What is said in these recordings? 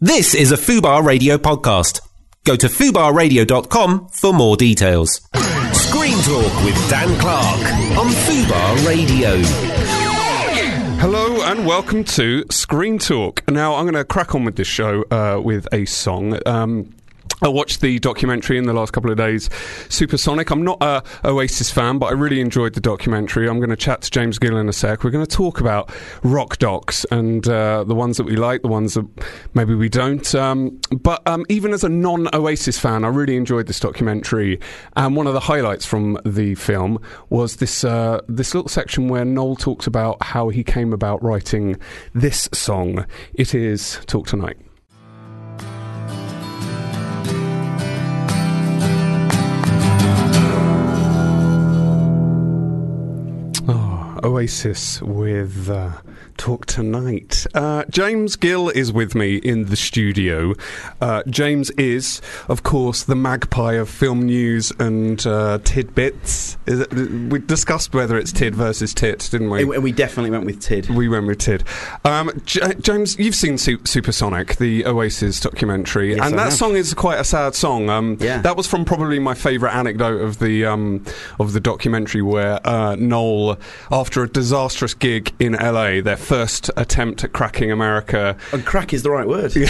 This is a Fubar Radio podcast. Go to fubarradio.com for more details. Screen Talk with Dan Clark on Fubar Radio. Hello and welcome to Screen Talk. Now I'm going to crack on with this show uh, with a song. Um, I watched the documentary in the last couple of days, Supersonic. I'm not a Oasis fan, but I really enjoyed the documentary. I'm going to chat to James Gill in a sec. We're going to talk about rock docs and uh, the ones that we like, the ones that maybe we don't. Um, but um, even as a non-Oasis fan, I really enjoyed this documentary. And one of the highlights from the film was this uh, this little section where Noel talks about how he came about writing this song. It is Talk Tonight. Oasis with uh, Talk Tonight. Uh, James Gill is with me in the studio. Uh, James is, of course, the magpie of film news and uh, tidbits. It, we discussed whether it's tid versus tit, didn't we? We definitely went with tid. We went with tid. Um, J- James, you've seen Su- Supersonic, the Oasis documentary, Yes, and I that have. song is quite a sad song. Um, Yeah. That was from probably my favourite anecdote of the um, of the documentary, where uh, Noel, after a disastrous gig in LA, their first attempt at cracking America. And crack is the right word. yeah,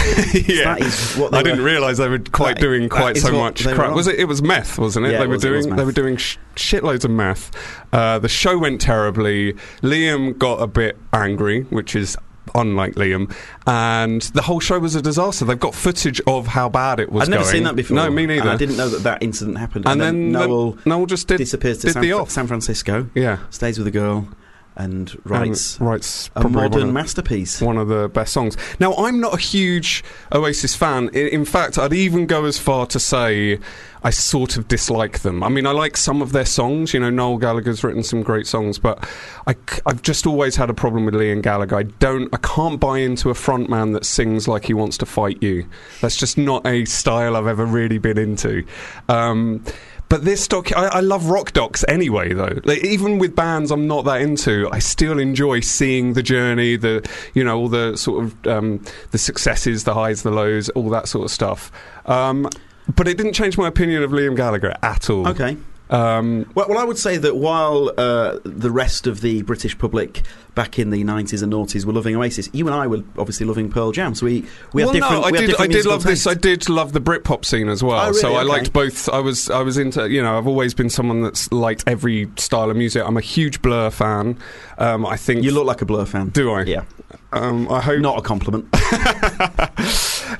That is what they I didn't realise they were quite That- doing quite so much crack. Was it? It was meth, wasn't it? Yeah, they it were was- it doing they were doing sh- shitloads of meth. Uh, the show went terribly. Liam got a bit angry, which is. Unlike Liam, and the whole show was a disaster. They've got footage of how bad it was. I've never going. seen that before. No, me neither. And I didn't know that that incident happened. And, And, then, then, the- Noel Noel just did disappears to did San, the off. San Francisco, Yeah, stays with a girl, and writes And writes a modern of- masterpiece. one of the best songs. Now, I'm not a huge Oasis fan. I- In fact, I'd even go as far to say I sort of dislike them. I mean, I like some of their songs. You know, Noel Gallagher's written some great songs, but I, have just always had a problem with Liam Gallagher. I don't, I can't buy into a frontman that sings like he wants to fight you. That's just not a style I've ever really been into. Um, but this doc, I, I love rock docs anyway, though. Like, even with bands I'm not that into, I still enjoy seeing the journey, the you know all the sort of um, the successes, the highs, the lows, all that sort of stuff. Um, but it didn't change my opinion of Liam Gallagher at all. Okay. Um, Well, well, I would say that while uh, the rest of the British public back in the 90s and noughties were loving Oasis, you and I were obviously loving Pearl Jam. So we, we well, have different. no, I we have did. different I did love this. I did love the Britpop scene as well. Oh, really? So I liked both. I was. I was into. You know, I've always been someone that's liked every style of music. I'm a huge Blur fan. Um, I think You look like a Blur fan. Do I? Yeah. Um, I hope Not a compliment.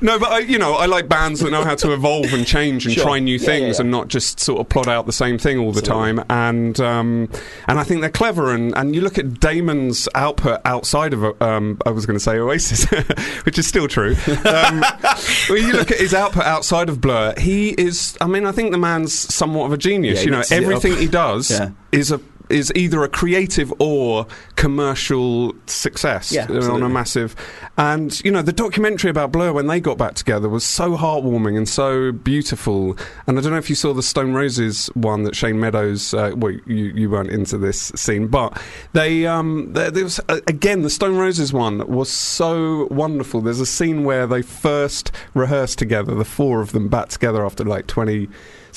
No, but I, you know, I like bands that know how to evolve and change and Sure. try new Yeah, things yeah, yeah. and not just sort of plot out the same thing all the Absolutely. time. And um, and I think they're clever. And, and you look at Damon's output outside of, um, I was going to say Oasis, which is still true. Um, when you look at his output outside of Blur, he is. I mean, I think the man's somewhat of a genius. You know, mixes it up. everything he does is a is either a creative or commercial success Yeah, on a massive and you know the documentary about Blur when they got back together was so heartwarming and so beautiful and I don't know if you saw the Stone Roses one that Shane Meadows uh, well you, you weren't into this scene but they um there, there was uh, again the Stone Roses one was so wonderful. There's a scene where they first rehearsed together the four of them back together after like 20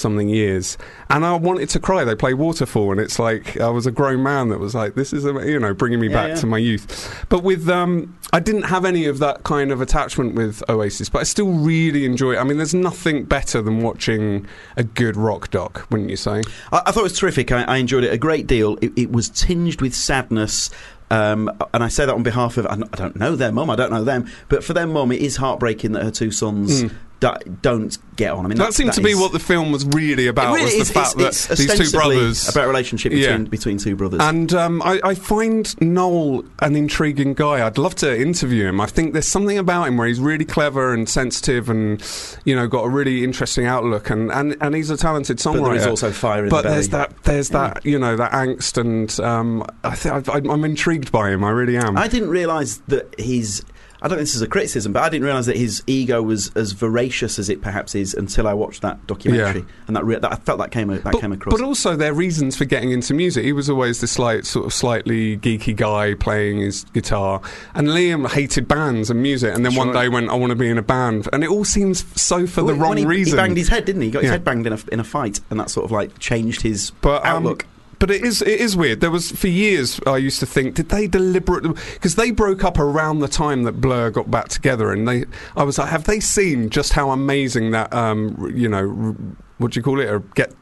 something years and I wanted to cry they play Waterfall and it's like I was a grown man that was like this is ama- you know bringing me Yeah, back yeah. to my youth but with um I didn't have any of that kind of attachment with Oasis but I still really enjoy it I mean there's nothing better than watching a good rock doc wouldn't you say I, I thought it was terrific. I, I enjoyed it a great deal. It, it was tinged with sadness. Um, and I say that on behalf of, I don't- I don't know their mum, I don't know them, but for their mum, it is heartbreaking that her two sons Mm. Do, don't get on. I mean, that, seemed to be what the film was really about really was the is. fact it's, that it's these two brothers about a relationship Yeah. between, between two brothers. And um, I, I find Noel an intriguing guy. I'd love to interview him. I think there's something about him where he's really clever and sensitive, and you know, got a really interesting outlook. And, and, and he's a talented but there is songwriter. also fire in But the belly. there's that, there's that, you know, that angst, and um, I think I'm, I'm intrigued by him. I really am. I didn't realise that his. I don't think this is a criticism, but I didn't realise that his ego was as voracious as it perhaps is until I watched that documentary, Yeah. and that, re- that I felt that came that but, came across. but also their reasons for getting into music. He was always this like sort of slightly geeky guy playing his guitar, and Liam hated bands and music. And then That's one day went, "I want to be in a band," and it all seems so for the wrong he, reason. He banged his head, didn't he? He got his Yeah. head banged in a, in a fight, and that sort of like changed his but um, outlook. But it is it is weird. There was for years I used to think did they deliberately because they broke up around the time that Blur got back together and they I was like have they seen just how amazing that um you know what do you call it a get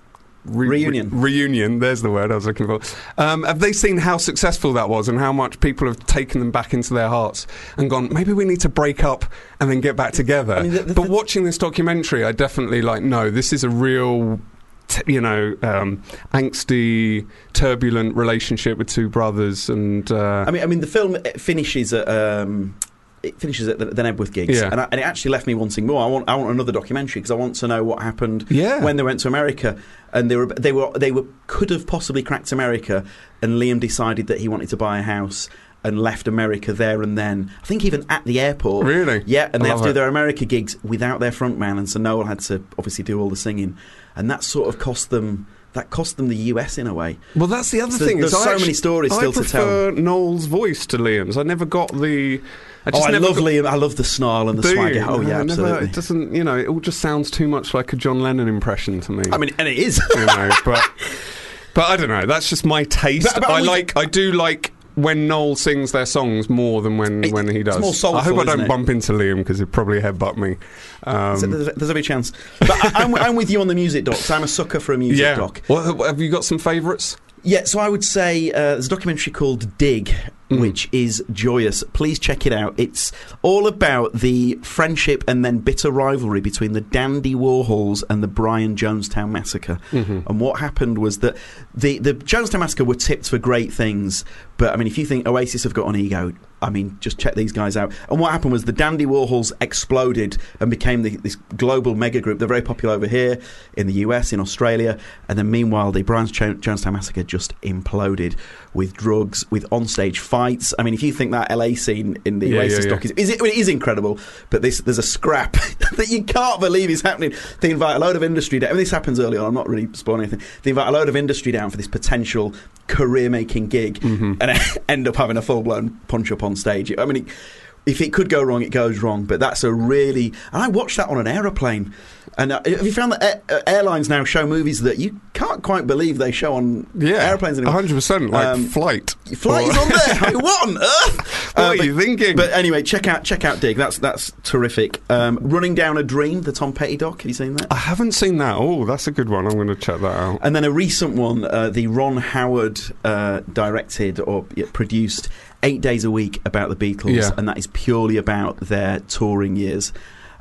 re- Reunion. re- reunion there's the word I was looking for um, have they seen how successful that was and how much people have taken them back into their hearts and gone maybe we need to break up and then get back together I mean, the- the- but watching this documentary I definitely like no this is a real t- you know, um, angsty, turbulent relationship with two brothers, and uh, I mean, I mean, the film finishes at. Um, it finishes at the, the Knebworth gigs, Yeah. and, I, and it actually left me wanting more. I want, I want another documentary because I want to know what happened Yeah. when they went to America, and they were, they were, they were, could have possibly cracked America, and Liam decided that he wanted to buy a house and left America there and then. I think even at the airport. Really? Yeah, and I they have love to do it. their America gigs without their frontman, and so Noel had to obviously do all the singing, and that sort of cost them. That cost them the US in a way. well, that's the other So thing. there's so actually- many stories still to tell. I prefer Noel's voice to Liam's. I never got the. I oh, I never love got, Liam. I love the snarl and the swagger. Oh No, yeah, I never- absolutely. it doesn't. You know, it all just sounds too much like a John Lennon impression to me. I mean, and it is. you know, but but I don't know. That's just my taste. But- but I we- like. I do like. When Noel sings their songs more than when, It- when he does. more soulful, I hope I don't bump into Liam because he'd probably headbutt me. Um, So there's, there's every chance. But I, I'm, I'm with you on the music docs. I'm a sucker for a music yeah. doc. Well, have you got some favourites? Yeah, so I would say uh, there's a documentary called Dig, Mm. which is joyous. Please check it out. It's all about the friendship and then bitter rivalry between the Dandy Warhols and the Brian Jonestown Massacre. Mm-hmm. And what happened was that the, the Jonestown Massacre were tipped for great things, but I mean, if you think Oasis have got an ego, I mean, just check these guys out. And what happened was the Dandy Warhols exploded and became the, this global mega group. They're very popular over here in the US, in Australia, and then meanwhile, the Brian Jo- Jonestown Massacre just imploded with drugs, with onstage fights. I mean, if you think that LA scene in the Yeah, Oasis yeah, yeah. doc is, is it, it is incredible, but this there's a scrap that you can't believe is happening. They invite a load of industry down. I mean, this happens early on. I'm not really spoiling anything. They invite a load of industry down for this potential career-making gig, Mm-hmm. and end up having a full-blown punch-up on stage. I mean. It, if it could go wrong, it goes wrong. But that's a really. And I watched that on an aeroplane. And uh, have you found that uh, airlines now show movies that you can't quite believe they show on Yeah, airplanes anymore? hundred percent. Like Um, flight. Flight is on there. I mean, what on earth? What Uh, are but- you thinking? But anyway, check out check out Dig. That's that's terrific. Um, Running down a dream, the Tom Petty doc. Have you seen that? I haven't seen that. Oh, that's a good one. I'm going to check that out. And then a recent one, uh, the Ron Howard uh, directed or produced Eight Days a Week about the Beatles, Yeah. and that is purely about their touring years.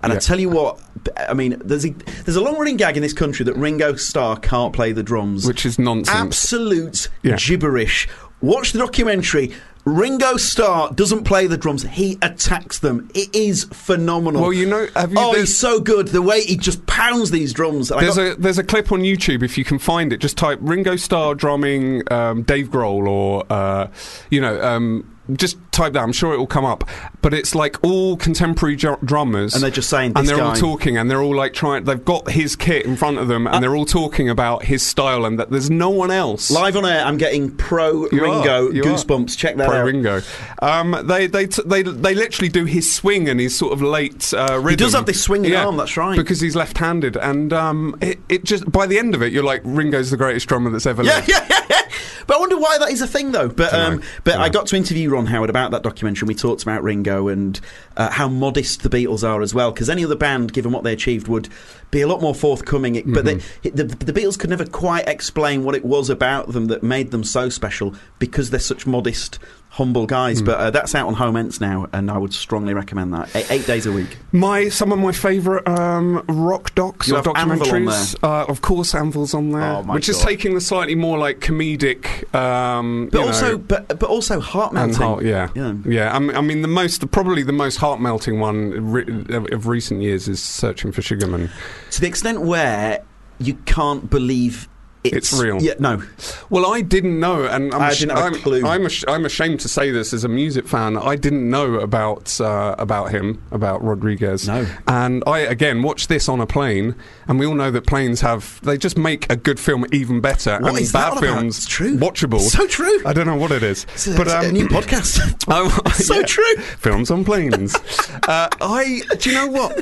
And I tell you what, I mean, there's a, there's a long running gag in this country that Ringo Starr can't play the drums. Which is nonsense. Absolute Yeah. gibberish. Watch the documentary. Ringo Starr doesn't play the drums. He attacks them. It is phenomenal. Well, you know, have you? oh, he's so good. The way he just pounds these drums. There's got- a there's a clip on YouTube if you can find it. Just type Ringo Starr drumming um, Dave Grohl or uh, you know um, just type that. I'm sure it will come up. But it's like all contemporary ju- drummers, And they're just saying, and they're all talking, and they're all like trying. They've got his kit in front of them, and they're all talking about his style, and that there's no one else. Live on air, I'm getting pro You Ringo are. goosebumps. Check that Pro out. Ringo. Um, they, they, t- they, they literally do his swing and his sort of late uh, rhythm. He does have this swinging arm, that's right. Because he's left-handed, and um, it, it just by the end of it, you're like Ringo's the greatest drummer that's ever Yeah, lived. yeah, yeah, yeah. But I wonder why that is a thing, though. But um, but I got to interview Ron Howard about that documentary. and We talked about Ringo and uh, how modest the Beatles are as well. Because any other band, given what they achieved, would be a lot more forthcoming. It, But Mm-hmm. they, the, the Beatles could never quite explain what it was about them that made them so special because they're such modest, humble Mm. guys. But uh, that's out on Home Ents now, and I would strongly recommend that. Eight, eight days a week. My some of my favourite um, rock docs You or have Anvil on documentaries. Uh, of course, Anvil's on there, Oh, which is taking the slightly more like comedic. Um, But you also, know, but but also heart melting. heart, yeah, Yeah. yeah. I mean, I mean, the most, probably the most heart melting one re- of recent years is "Searching for Sugarman." to the extent where you can't believe It's real. Yeah, no. Well, I didn't know, and I'm I didn't have a I'm, clue. I'm, ash- I'm ashamed to say this as a music fan. I didn't know about uh, about him, about Rodriguez. No. And I again watched this on a plane, and we all know that planes have they just make a good film even better, What and is that bad all about? films It's true. watchable. So true. I don't know what it is, It's a, but it's a um, new podcast. Oh, So yeah. true. Films on planes. uh, I. Do you know what?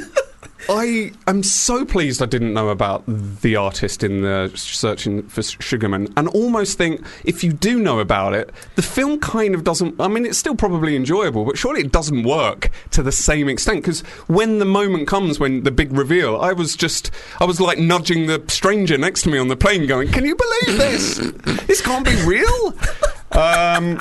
I am so pleased I didn't know about the artist in the searching for Sugarman, and almost think if you do know about it, the film kind of doesn't. I mean, it's still probably enjoyable, but surely it doesn't work to the same extent. Because when the moment comes, when the big reveal, I was just, I was like nudging the stranger next to me on the plane, going, "Can you believe this? this can't be real." Um,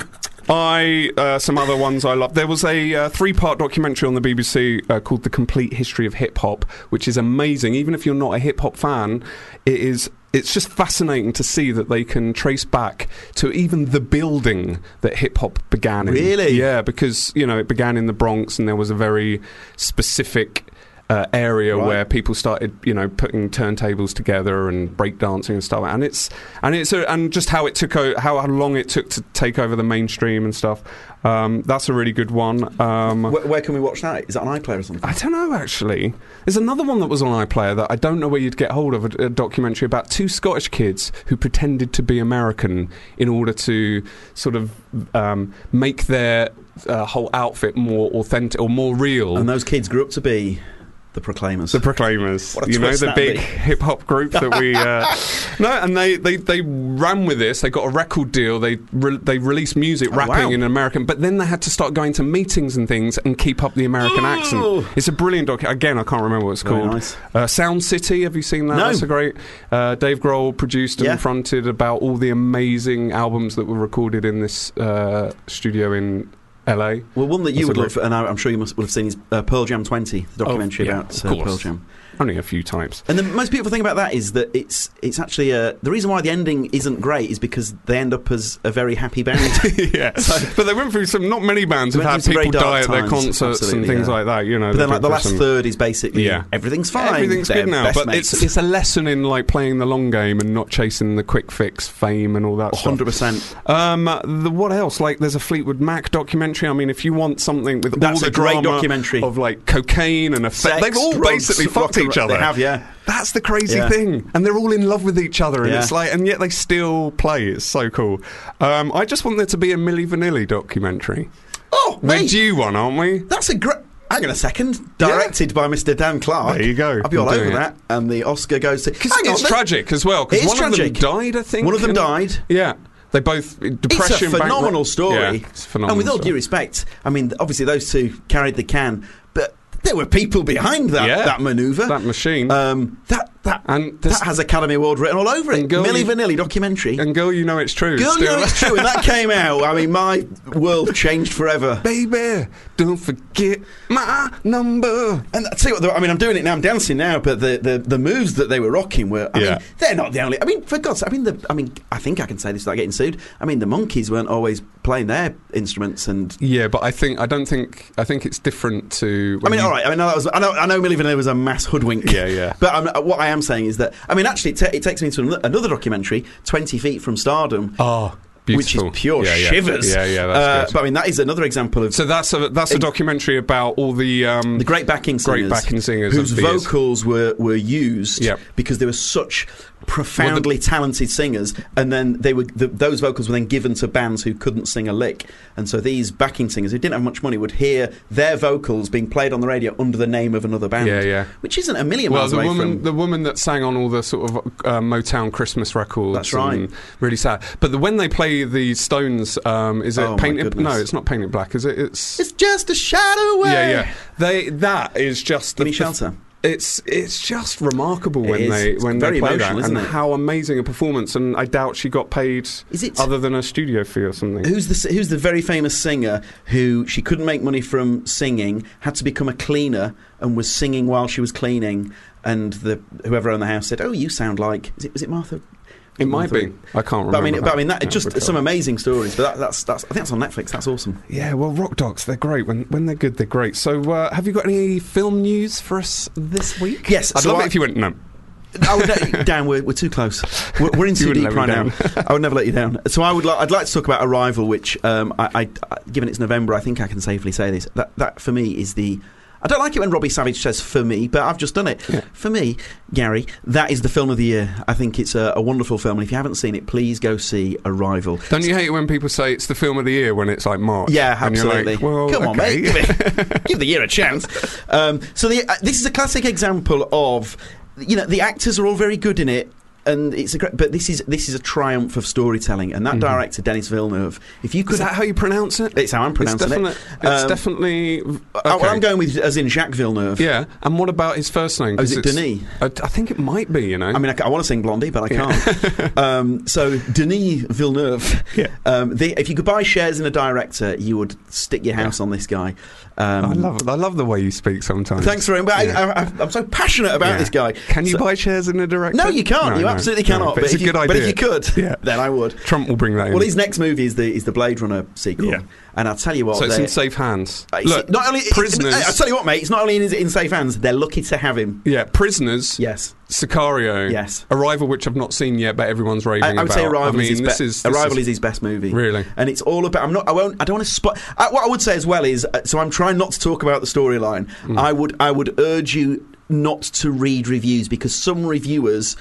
I uh, some other ones I love. There was a uh, three-part documentary on the BBC uh, called "The Complete History of Hip Hop," which is amazing. Even if you're not a hip hop fan, it is. It's just fascinating to see that they can trace back to even the building that hip hop began in. Really? Yeah, because you know it began in the Bronx, and there was a very specific uh, area Right. where people started, you know, putting turntables together and breakdancing and stuff. And it's and it's a, and just how it took o- how long it took to take over the mainstream and stuff. Um, that's a really good one. Um, where, where can we watch that? Is that on iPlayer or something? I don't know actually. There's another one that was on iPlayer that I don't know where you'd get hold of a, a documentary about two Scottish kids who pretended to be American in order to sort of um, make their uh, whole outfit more authentic or more real. And those kids grew up to be the Proclaimers. The Proclaimers, you know, the big hip hop group that we uh, no, and they, they, they ran with this. They got a record deal. They re- they released music Oh, rapping wow. in American, but then they had to start going to meetings and things and keep up the American Ooh. accent. It's a brilliant doc. Again, I can't remember what it's Very called. nice. Uh, Sound City. Have you seen that? No. That's a great. Uh, Dave Grohl produced and Yeah. fronted about all the amazing albums that were recorded in this uh, studio in LA. well, one that you That's would love, and I- I'm sure you must would have seen, is uh, Pearl Jam 20, the documentary Oh, yeah, about uh. Pearl Jam. Only a few times. And the most beautiful thing about that is that it's it's actually uh, the reason why the ending isn't great is because they end up as a very happy band. yeah, but they went through some. Not many bands have had people die at their concerts and things yeah. like that. You know, but then, like the last some- third is basically Yeah. everything's fine. Everything's good now, but mates. it's it's a lesson in like playing the long game and not chasing the quick fix fame and all that 100%. Um, the, what else? Like, there's a Fleetwood Mac documentary. I mean, if you want something with That's all a the great drama documentary. of like cocaine and effect, they've all drugs, basically fucked each other. They have, yeah. That's the crazy Yeah. thing, and they're all in love with each other, and Yeah. it's like, and yet they still play. It's so cool. Um, I just want there to be a Milli Vanilli documentary. Oh, We're mate, due one, aren't we? that's a great. Hang on a second. Directed by Mr. Dan Clark. There you go. I'll be all over it. that. And the Oscar goes to. Because Hang it's the- tragic as well. Because one tragic. of them died, I think. One of them died. Yeah, they both depression. It's a phenomenal bankrupt- story. Yeah, it's phenomenal. and with all story. due respect, I mean, obviously those two carried the can, but there were people behind that Yeah. that manoeuvre. that machine. um, that that And that has Academy Award written all over it. And girl, Milli you- Vanilli documentary. and girl, you know it's true. Girl, you know it's true. When that came out, I mean, my world changed forever. Baby, don't forget my number. And I tell you what, I mean, I'm doing it now. I'm dancing now, but the, the, the moves that they were rocking were. I Yeah. mean, they're not the only. I mean, for God's sake, I mean, the, I mean, I think I can say this without getting sued. I mean, the Monkees weren't always playing their instruments, and Yeah, but I think I don't think I think it's different to. I mean, you- all right. I mean, that was. I know. I know. Milli Vanilli was a mass hoodwink. Yeah, yeah. But I'm, what I am saying is that I mean, actually, it, ta- it takes me to another documentary, Twenty Feet from Stardom, Oh, beautiful. which is pure yeah, yeah. shivers. Yeah, yeah, that's Uh, but I mean, that is another example of So that's a that's a documentary about all the um, the great backing singers, Great backing singers whose of the years. vocals were were used Yep. because they were such profoundly talented singers, and then they were the, those vocals were then given to bands who couldn't sing a lick, and so these backing singers who didn't have much money would hear their vocals being played on the radio under the name of another band. Yeah, yeah. which isn't a million Well, miles the away woman, from. the woman that sang on all the sort of uh, Motown Christmas records. That's right. and Really sad. But the, when they play the Stones, um, is it Oh, painted? No, it's not painted black. Is it? It's it's just a shadow away. yeah, yeah. They that is just the, shelter. It's it's just remarkable It when is. they It's when very they play emotional, that isn't and it? how amazing a performance. And I doubt she got paid Is it- other than a studio fee or something. Who's the Who's the very famous singer who she couldn't make money from singing, had to become a cleaner, and was singing while she was cleaning, and the whoever owned the house said, "Oh, you sound like is it was it Martha?" It might be. I can't remember. But I mean, but I mean, that just recall. some amazing stories. But that, that's that's I think that's on Netflix. That's awesome. Yeah, well, rock docs, they're great. When when they're good, they're great. So, uh, have you got any film news for us this week? Yes, I'd so love I- it if you went no. I would Dan, we're, we're too close. We're, we're in too deep right now. I would never let you down. So I would. Li- I'd like to talk about Arrival, which, um, I, I- given it's November, I think I can safely say this. That that for me is the. I don't like it when Robbie Savage says "for me," but I've just done it. Yeah. For me, Gary, that is the film of the year. I think it's a, a wonderful film, and if you haven't seen it, please go see Arrival. Don't you hate it when people say it's the film of the year when it's like March? Yeah, And you're absolutely. like, well, Come on, okay. mate. Give, it, give the year a chance. Um, so the, uh, this is a classic example of, you know, the actors are all very good in it. And it's a great, but this is this is a triumph of storytelling, and that director Denis Villeneuve. If you could, Is that how you pronounce it? it's how I'm pronouncing it's it. definitely, It's Um, definitely. uh, Okay. well, I'm going with as in Jacques Villeneuve. Yeah, and what about his first name? Oh, is it Denis? I, I think it might be. You know. I mean, I, want to sing Blondie, but I can't. um, so Denis Villeneuve. Yeah. Um, the, if you could buy shares in a director, you would stick your house on this guy. Um, I love. I love the way you speak sometimes. Thanks very much. Yeah. I, I, I'm so passionate about Yeah. this guy. Can you So- buy shares in a director? No, you can't. No, you no, absolutely no, cannot. but it's if a you, good idea. But if you could, Yeah. then I would. Trump will bring that in. Well, his next movie is the is the Blade Runner sequel, Yeah. And I'll tell you what. so it's in safe hands. uh, Look, not only prisoners. I'll tell you what, mate. It's not only in, in safe hands. They're lucky to have him. yeah, prisoners. Yes, Sicario. Yes. Arrival, which I've not seen yet, but everyone's raving I, I would about. say Arrival I mean, is his this be- is this Arrival is, is his best movie. Really? and it's all about. I'm not. I won't. I don't want to spot. Uh, what I would say as well is. Uh, so I'm trying not to talk about the storyline. Mm. I would. I would urge you not to read reviews because some reviewers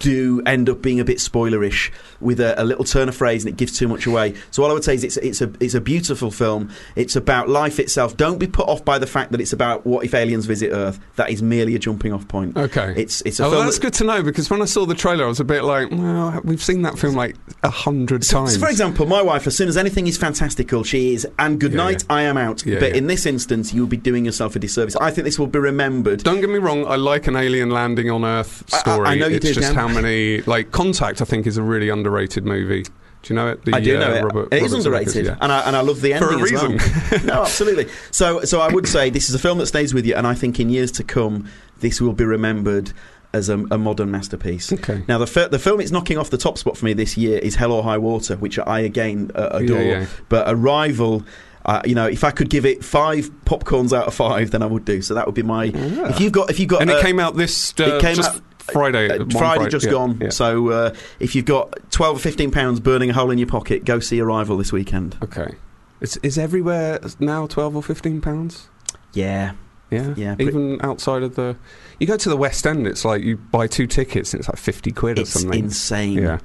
do end up being a bit spoilerish with a, a little turn of phrase and it gives too much away. So all I would say is it's it's a it's a beautiful film. It's about life itself. Don't be put off by the fact that it's about what if aliens visit Earth. That is merely a jumping off point. Okay. It's it's a Oh, film. that's that- good to know because when I saw the trailer, I was a bit like, well, we've seen that film like a hundred times. So, for example, my wife, as soon as anything is fantastical, she is, and good Yeah, night, yeah. I am out. Yeah, but in this instance, you'll be doing yourself a disservice. I think this will be remembered. Don't get me wrong, I like an alien landing on Earth I- I- story. I know you it's do, how many like Contact I think is a really underrated movie. Do you know it? The, I do know uh, it. Robert, it is underrated, Zemeckis, yeah. and I and I love the ending For a as well. reason. no, absolutely. So, so I would say this is a film that stays with you, and I think in years to come, this will be remembered as a, a modern masterpiece. Okay. Now, the fir- the film it's knocking off the top spot for me this year is Hell or High Water, which I again uh, adore. Yeah, yeah. But Arrival. Uh, you know, if I could give it five popcorns out of five, then I would do. So that would be my. Yeah. If you've got, if you've got, And uh, it came out this uh, it came out- Friday. uh, Friday just yeah, gone. yeah. So uh, if you've got twelve or fifteen pounds burning a hole in your pocket, go see Arrival this weekend. Okay. Is, is everywhere now twelve or fifteen pounds? Yeah, Yeah, Yeah, Even outside of the, you go to the West End, it's like you buy two tickets and it's like fifty quid it's or something. It's insane. Yeah,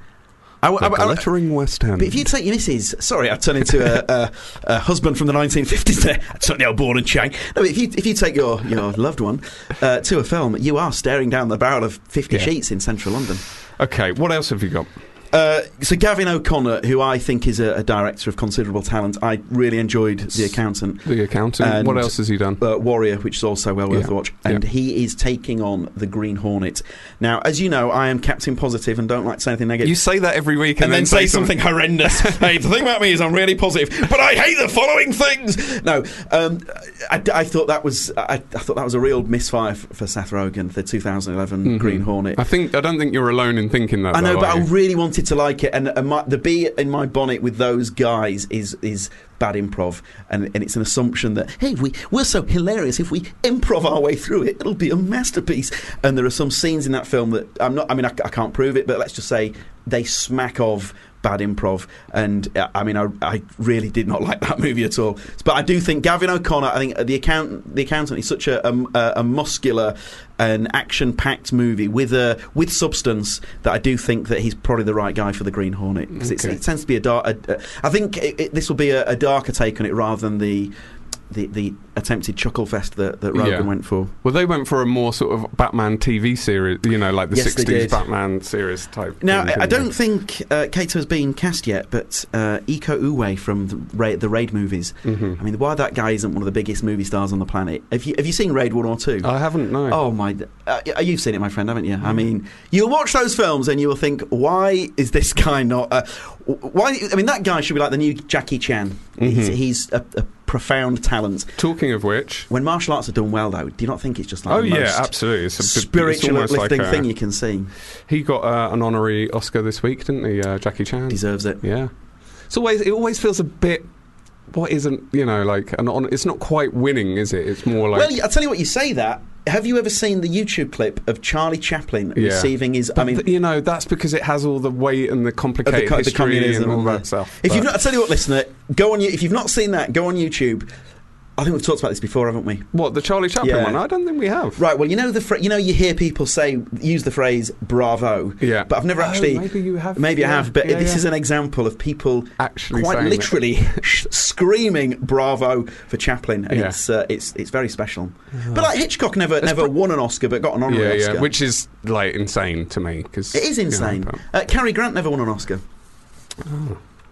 I, I I glittering West End. but if you take your missus, sorry, I've turned into a, a, a husband from the 1950s there. I the old board and chain. No, but if you if you take your your loved one uh, to a film, you are staring down the barrel of 50 Yeah. sheets in central London. okay, what else have you got? Uh, so Gavin O'Connor, who I think is a, a director of considerable talent, I really enjoyed The Accountant. The accountant. And- what else has he done? uh, Warrior, which is also well worth Yeah. a watch, and Yeah. he is taking on the Green Hornet. Now, as you know, I am Captain Positive and don't like to say anything negative. You say that every week and, then, say something horrendous. hey, the thing about me is I'm really positive, but I hate the following things. No, um, I, I thought that was I, I thought that was a real misfire f- for Seth Rogen, the 2011 Mhm. Green Hornet. I think I don't think you're alone in thinking that. I know, though, but I really wanted to like it, and, and my, the bee in my bonnet with those guys is is bad improv, and, and it's an assumption that hey, we we're so hilarious if we improv our way through it, it'll be a masterpiece. And there are some scenes in that film that I'm not. I mean, I, I can't prove it, but let's just say they smack of bad improv and uh, I mean I, I really did not like that movie at all but I do think Gavin O'Connor I think uh, the account the accountant is such a, a, a muscular an action packed movie with a with substance that I do think that he's probably the right guy for the Green Hornet because Okay. it tends to be a dark a, a, I think it, it, this will be a, a darker take on it rather than the the, the attempted chuckle fest that, that Rogen Yeah. went for Well, they went for a more sort of Batman TV series, you know, like the Yes, 60s. Batman series type. Now, thing, I, I don't think uh, Kato has been cast yet, but uh, Iko Uwais from the Raid, the Raid movies. Mhm. I mean, why that guy isn't one of the biggest movie stars on the planet? Have you have you seen Raid One or Two? I haven't, no. Oh my! Uh, you've seen it, my friend, haven't you? I mean, you'll watch those films and you will think, why is this guy not? Uh, why? I mean, that guy should be like the new Jackie Chan. He's, Mhm. he's a, a profound talent. Talking of which. When martial arts are done well, though, do you not think it's just like Oh, yeah, absolutely. It's a bit- it's spiritual like uplifting a- thing you can see? He got uh, an honorary Oscar this week, didn't he, uh, Jackie Chan? Deserves it. Yeah. It's always, it always feels a bit what isn't you know like an on, it's not quite winning, is it? It's more like well, I'll tell you what. You say that. Have you ever seen the YouTube clip of Charlie Chaplin Yeah. receiving his? I mean, th- you know, that's because it has all the weight and the complicated co- history and all that the- stuff. If But- you've not, I tell you what, listener, go on. If you've not seen that, go on YouTube. I think we've talked about this before, haven't we? what the Charlie Chaplin Yeah. one, I don't think we have. Right. Well, you know the fr- you know you hear people say use the phrase "bravo." Yeah. But I've never Oh, actually. maybe you have. Maybe I have, but yeah, this yeah. is an example of people Actually quite literally screaming "Bravo" for Chaplin, and Yeah. it's uh, it's it's very special. But like Hitchcock never never won an Oscar, but got an honorary Yeah, Oscar. yeah, which is like insane to me because it is insane. uh, Cary Grant never won an Oscar.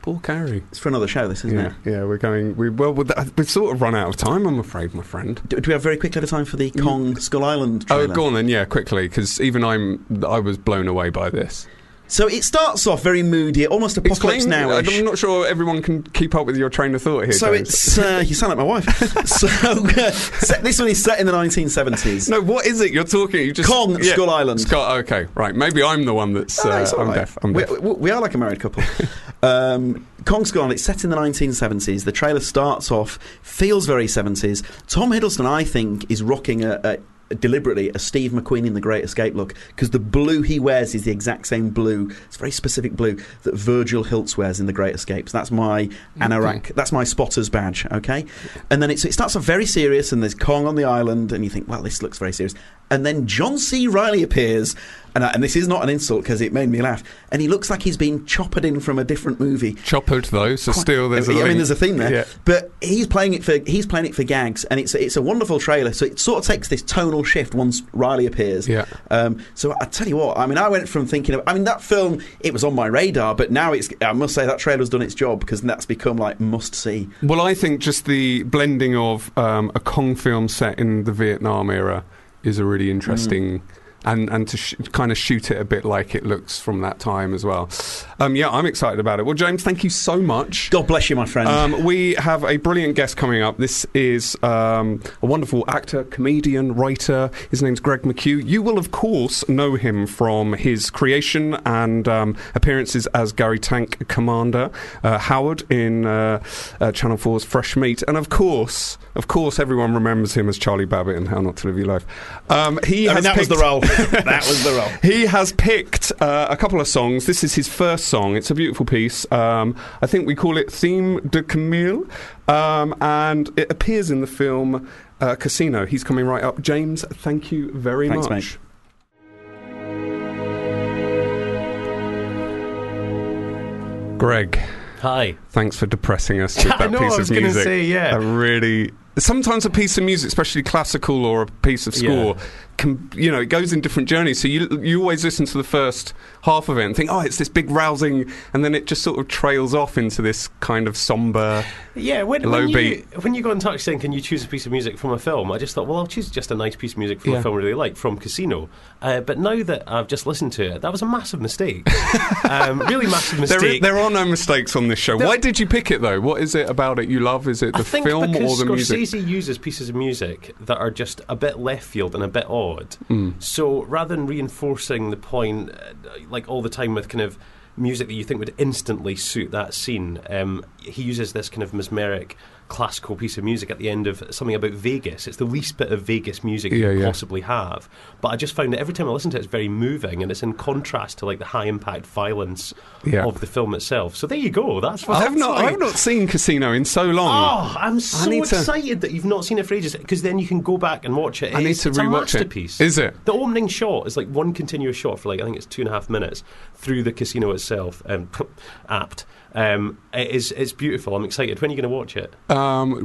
Paul Carey. It's for another show, this isn't Yeah, it? yeah, we're going. We well, we've sort of run out of time. I'm afraid, my friend. Do, do we have very quickly a time for the Kong Skull Island Oh, trailer? go on then. Yeah, quickly, because even I'm. I was blown away by this. So it starts off very moody, almost apocalypse now. I'm not sure everyone can keep up with your train of thought here. So James. it's uh, you sound like my wife. so uh, set, this one is set in the 1970s. no. What is it you're talking? You just Kong, Skull Island. Skull. Okay, right. Maybe I'm the one that's. No, uh, it's all I'm right. deaf. I'm we, deaf. we- we are like a married couple. um, Kong Skull it's set in the 1970s. The trailer starts off, feels very 70s. Tom Hiddleston, I think, is rocking a. a Deliberately, a Steve McQueen in The Great Escape look because the blue he wears is the exact same blue. It's very specific blue that Virgil Hilts wears in The Great Escape. So that's my anorak. That's my spotter's badge. Okay, and then it's, it starts off very serious, and there's Kong on the island, and you think, well, this looks very serious. And then John C. Reilly appears, and, I, and this is not an insult because it made me laugh. And he looks like he's been choppered in from a different movie. Choppered though, so still there's a I mean, there's a theme there, Yeah. but he's playing it for he's playing it for gags, and it's it's a wonderful trailer. So it sort of takes this tonal shift once Reilly appears. Yeah. Um, so I tell you what, I mean, I went from thinking of, I mean, that film it was on my radar, but now it's I must say that trailer's done its job because that's become like must see. Well, I think just the blending of um, a Kong film set in the Vietnam era is a really interesting. Mm. And, and to sh- kind of shoot it a bit like it looks from that time as well. Um, yeah, I'm excited about it. Well, James, thank you so much. God bless you, my friend. Um, we have a brilliant guest coming up. This is um, a wonderful actor, comedian, writer. His name's Greg McHugh. You will, of course, know him from his creation and um, appearances as Gary Tank Commander uh, Howard in uh, uh, Channel 4's Fresh Meat, and of course, of course, everyone remembers him as Charlie Babbitt in How Not to Live Your Life. Um, he I has mean, that was the role. that was the role. he has picked uh, a couple of songs. This is his first song. It's a beautiful piece. Um, I think we call it Theme de Camille, um, and it appears in the film uh, Casino. He's coming right up. James, thank you very Thanks, much. Greg, Hi. thanks for depressing us with I that know, piece I was of gonna music. say, yeah. A really. Sometimes a piece of music, especially classical or a piece of score, can you know it goes in different journeys. So you you always listen to the first half of it and think, oh, it's this big rousing, and then it just sort of trails off into this kind of somber. Yeah, when, Low when, you, beat. when you go in touch saying, can you choose a piece of music from a film? I just thought, well, I'll choose just a nice piece of music from Yeah. a film I really like, from Casino. Uh, but now that I've just listened to it, that was a massive mistake. um, really massive There, mistake. there are no mistakes on this show. There- Why did you pick it though? What is it about it you love? Is it the film or the music? Scorsese uses pieces of music that are just a bit left field and a bit odd. Mm. So rather than reinforcing the point, uh, like all the time with kind of music that you think would instantly suit that scene, um, he uses this kind of mesmeric classical piece of music at the end of something about Vegas. It's the least bit of Vegas music Yeah, you could yeah. possibly have. But I just found that every time I listen to it, it's very moving and it's in contrast to like the high impact violence Yeah. of the film itself. So there you go. That's I have not. like- I've not seen Casino in so long. Oh, I'm so need to- excited that you've not seen it for ages because then you can go back and watch it. I need to it's a rewatch it. masterpiece. Is it? The opening shot is like one continuous shot for like I think it's two and a half minutes through the casino itself. Um, apt. Um, it is it's beautiful. I'm excited. When are you going to watch it? Um,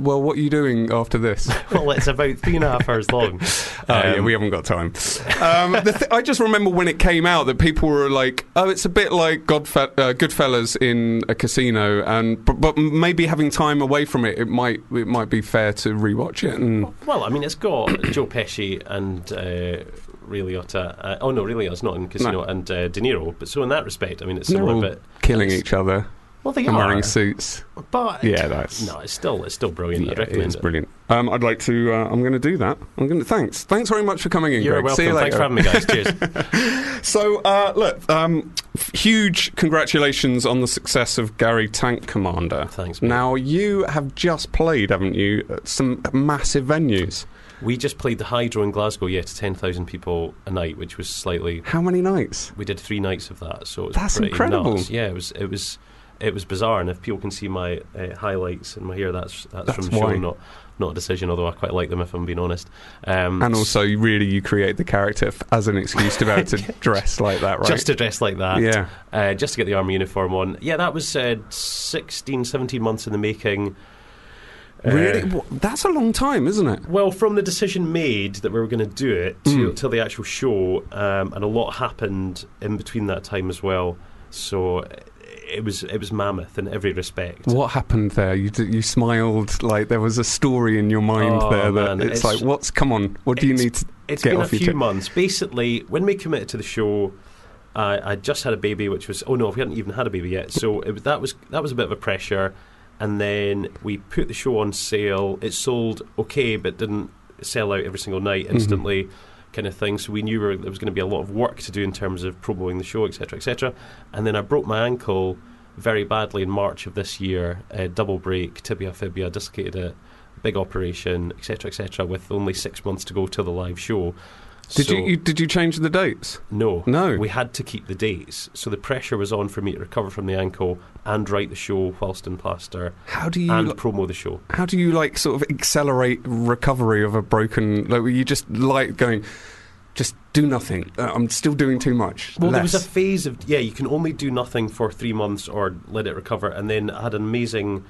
well, what are you doing after this? well, it's about three and a half hours long. Oh, yeah, Um, we haven't got time. Um, the th- I just remember when it came out that people were like, "Oh, it's a bit like Godfe- uh, Goodfellas in a casino," and but, but maybe having time away from it, it might it might be fair to rewatch it. And Well, I mean, it's got Joe Pesci and uh, Ray Liotta. Uh, oh no, Ray Liotta's not in Casino, No. and uh, De Niro. But so in that respect, I mean, it's similar. but killing each other. Well, they and are. wearing suits. But Yeah, that's- no, it's still it's still brilliant. Yeah, I'd it recommend is it. brilliant. Um, I'd like to. Uh, I'm going to do that. I'm going to. Thanks. Thanks very much for coming in, You're Greg. welcome. See you later. Thanks for having me, guys. Cheers. So, uh, look, um, f- huge congratulations on the success of Gary Tank Commander. Thanks, mate. Now, you have just played, haven't you, at some massive venues. we just played the Hydro in Glasgow, yeah, to ten thousand people a night, which was slightly. How many nights? We did three nights of that, so it was That's incredible. nuts. Yeah, it was it was it was bizarre, and if people can see my uh, highlights in my hair, that's that's, That's from the show, not not a decision. Although I quite like them, if I'm being honest. Um, And also, really, you create the character f- as an excuse to be able to dress like that, right? just to dress like that. yeah. uh, just to get the army uniform on. Yeah, that was uh, 16, 17 months in the making. Uh, Really? Wha- That's a long time, isn't it? Well, from the decision made that we were going to do it to, Mm. till the actual show, um, and a lot happened in between that time as well. So uh, it was it was mammoth in every respect. What happened there? You d- you smiled like there was a story in your mind Oh, there that man, it's, it's- like, what's come on? What do you need to? It's get been a off your few chest. months. Basically, when we committed to the show, I I just had a baby, which was oh no, we hadn't even had a baby yet. So it, that was that was a bit of a pressure. And then we put the show on sale. It sold okay, but didn't sell out every single night Mm-hmm. Kind of thing. So we knew we were- there was going to be a lot of work to do in terms of promoting the show, etc., etc. And then I broke my ankle very badly in March of this year. A double break, tibia, fibia, dislocated it. Big operation, etc., etc. With only six months to go till the live show. Did So- you, you did you change the dates? no. No. We had to keep the dates. So the pressure was on for me to recover from the ankle and write the show whilst in plaster How do you and li- promo the show. how do you like sort of accelerate recovery of a broken? Like were you just like going, just do nothing. Uh, I'm still doing too much. Well, there was a phase of, yeah, you can only do nothing for three months or let it recover. And then I had an amazing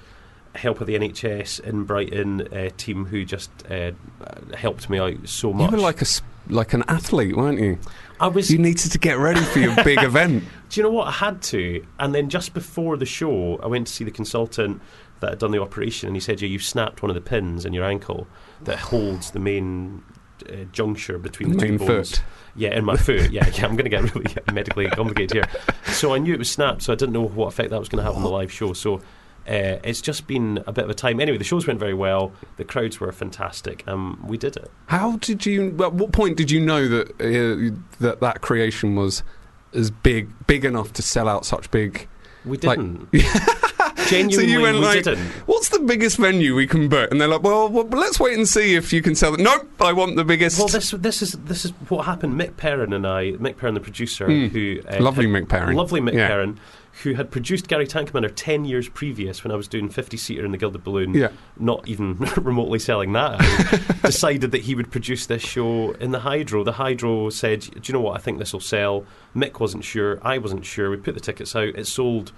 help of the NHS in Brighton uh, team who just uh, helped me out so much. you were like a like an athlete, weren't you? I was You needed to get ready for your big event. Do you know what? I had to. And then just before the show, I went to see the consultant that had done the operation, and he said, Yeah, you've snapped one of the pins in your ankle that holds the main uh, juncture between the, Main two bones. foot. Yeah, in my foot. Yeah, yeah I'm going to get really medically complicated here. So I knew it was snapped, so I didn't know what effect that was going to have on the live show. So uh, it's just been a bit of a time. Anyway, the shows went very well. The crowds were fantastic. Um, we did it. How did you? At what point did you know that uh, that that creation was as big big enough to sell out such big? We didn't. Genuinely, so you went we like, didn't. "What's the biggest venue we can book?" And they're like, "Well, well let's wait and see if you can sell it." Nope, I want the biggest. Well, this this is this is what happened. Mick Perrin and I, Mick Perrin, the producer, Mm. who uh, Lovely Mick Perrin. lovely Mick Yeah. Perrin, who had produced Gary Tank Commander ten years previous when I was doing fifty seater in the Gilded Balloon. Yeah. not even remotely selling that. out, decided that he would produce this show in the Hydro. The Hydro said, "Do you know what? I think this will sell." Mick wasn't sure. I wasn't sure. We put the tickets out. It sold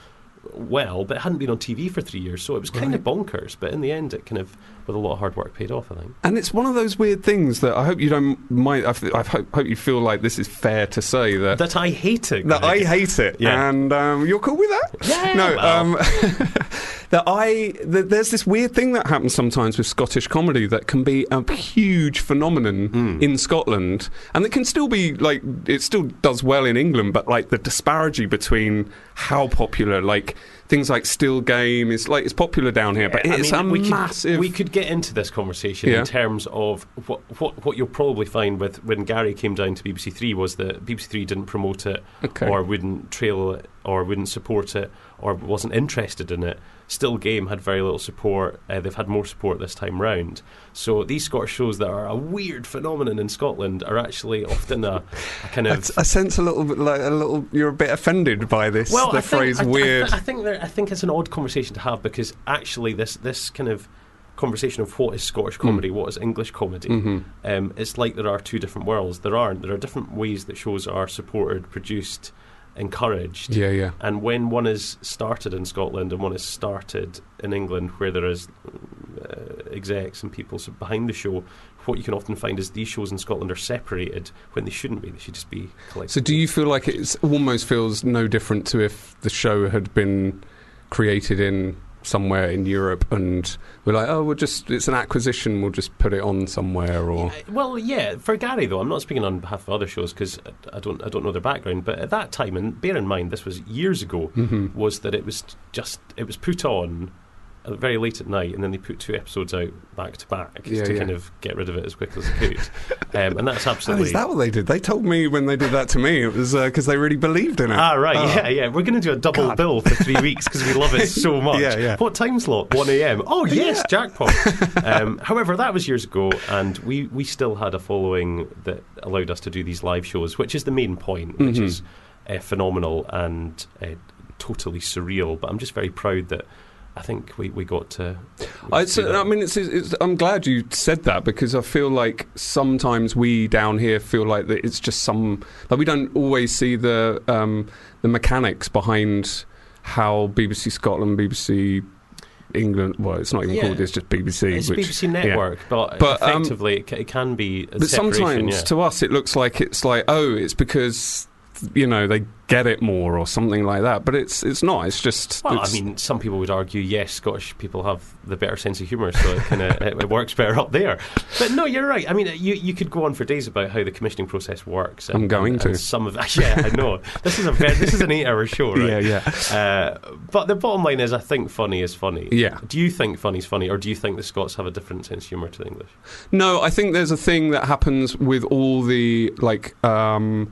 well, but it hadn't been on TV for three years, so it was kind of bonkers. But in the end, it kind of, with a lot of hard work, paid off. I think. And it's one of those weird things that I hope you don't mind. I, f- I hope, hope you feel like this is fair to say that That I hate it. that I hate it, Yeah. and um, you're cool with that. Yeah, No, well. um, that I that there's this weird thing that happens sometimes with Scottish comedy that can be a huge phenomenon Hmm. in Scotland, and it can still be like it still does well in England, but like the disparity between how popular like things like Still Game is like it's popular down here, but I it's mean, a we could- massive. we could get into this conversation Yeah. in terms of what, what what you'll probably find with when Gary came down to BBC Three was that BBC Three didn't promote it Okay. or wouldn't trail it or wouldn't support it or wasn't interested in it. Still Game had very little support. Uh, they've had more support this time round. So these Scottish shows that are a weird phenomenon in Scotland are actually often a, a kind of I sense a little bit like a little. You're a bit offended by this. well, the I think, phrase I, I- I, think there, I think it's an odd conversation to have because actually this this kind of conversation of what is Scottish Hmm. comedy, what is English comedy, Mhm. um, it's like there are two different worlds. There aren't. There are different ways that shows are supported, produced, encouraged. Yeah, yeah. And when one is started in Scotland and one is started in England, where there is uh, execs and people behind the show, what you can often find is these shows in Scotland are separated when they shouldn't be. They should just be collected. So, do you feel like it almost feels no different to if the show had been created in somewhere in Europe, and we're like, oh, we'll just it's an acquisition. We'll just put it on somewhere, or Uh, Well, yeah. For Gary, though, I'm not speaking on behalf of other shows because I don't, I don't know their background. But at that time, and bear in mind, this was years ago, Mm-hmm. was that it was just it was put on very late at night, and then they put two episodes out back to back Yeah, to yeah. kind of get rid of it as quickly as they could. um, and that's Oh, absolutely. is that what they did? They told me when they did that to me, it was because they really believed in it. Ah, right, Oh. yeah, yeah. We're going to do a double God. bill for three weeks because we love it so much. Yeah, yeah. What time slot? 1 a.m. Oh, yes, jackpot. um, however, that was years ago, and we, we still had a following that allowed us to do these live shows, which is the main point, which Mhm. is uh, phenomenal and uh, totally surreal. But I'm just very proud that I think we, we got to. I, to it's, do that. I mean, it's, it's, I'm glad you said that because I feel like sometimes we down here feel like that it's just some like we don't always see the um, the mechanics behind how BBC Scotland, BBC England. Well, it's not even Yeah. called. It's just BBC. It's which, BBC Network, but, But, um, effectively it, ca- it can be. A But sometimes yeah. to us it looks like it's like oh, it's because you know they get it more or something like that. But it's it's not. It's just. Well, I mean, some people would argue, yes, Scottish people have the better sense of humour, so it kind of it, it works better up there. But no, you're right. I mean, you you could go on for days about how the commissioning process works. I'm going and, to. and some of yeah, I know. This is a very, this is an eight-hour show, right? Yeah, yeah. Uh, but the bottom line is, I think funny is funny. Yeah. Do you think funny is funny, or do you think the Scots have a different sense of humour to the English? No, I think there's a thing that happens with all the like um,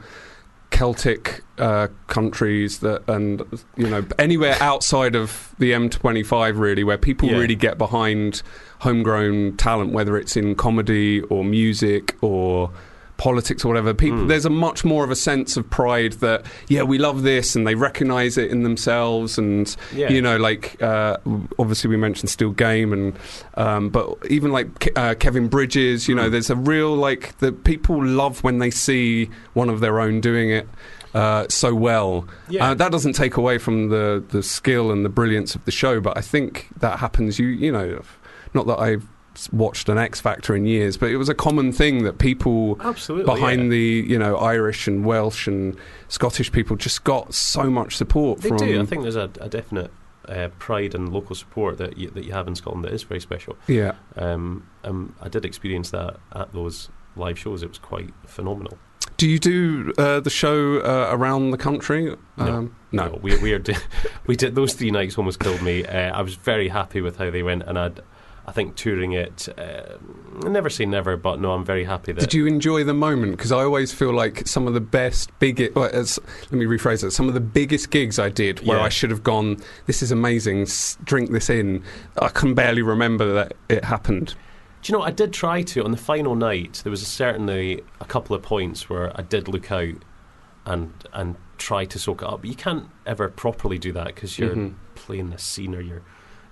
Celtic uh, countries that, and you know, anywhere outside of the M25, really, where people Yeah. really get behind homegrown talent, whether it's in comedy or music or politics or whatever. People, Mm. there's a much more of a sense of pride that yeah, we love this, and they recognise it in themselves, and Yeah. you know, like uh, obviously we mentioned Still Game, and um, but even like Ke- uh, Kevin Bridges, you know, Mm. there's a real like the people love when they see one of their own doing it. Uh, so well, Yeah. uh, that doesn't take away from the, the skill and the brilliance of the show, but I think that happens. You you know, not that I've watched an X Factor in years, but it was a common thing that people Absolutely. behind yeah. the you know Irish and Welsh and Scottish people just got so much support They from. do. I think there's a, a definite uh, pride and local support that you, that you have in Scotland that is very special. yeah, Um, um, I did experience that at those live shows. It was quite phenomenal. do you do uh, the show uh, around the country? Um, no. we we are we did those three nights almost killed me. Uh, I was very happy with how they went, and I'd. I think touring it, uh, never say never, but no, I'm very happy that. Did you enjoy the moment? Because I always feel like some of the best, biggest. Well, as, let me rephrase it. Some of the biggest gigs I did, where Yeah. I should have gone, "This is amazing. S- drink this in." I can barely remember that it happened. Do you know? I did try to on the final night. There was certainly a couple of points where I did look out and and try to soak it up. But you can't ever properly do that because you're Mhm. playing the scene or you're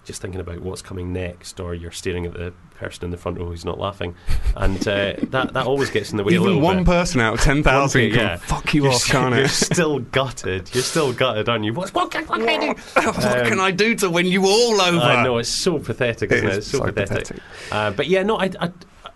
just thinking about what's coming next, or you're staring at the person in the front row who's not laughing, and uh, that that always gets in the way a Even little one bit. person out of ten thousand, yeah. fuck you you're, off, can't you're it? still gutted. You're still gutted, aren't you? What's what can, what can I do? what Um, can I do to win you all over? I know it's so pathetic, It isn't it? It's so, so pathetic. pathetic. Uh, but yeah, no, I, I,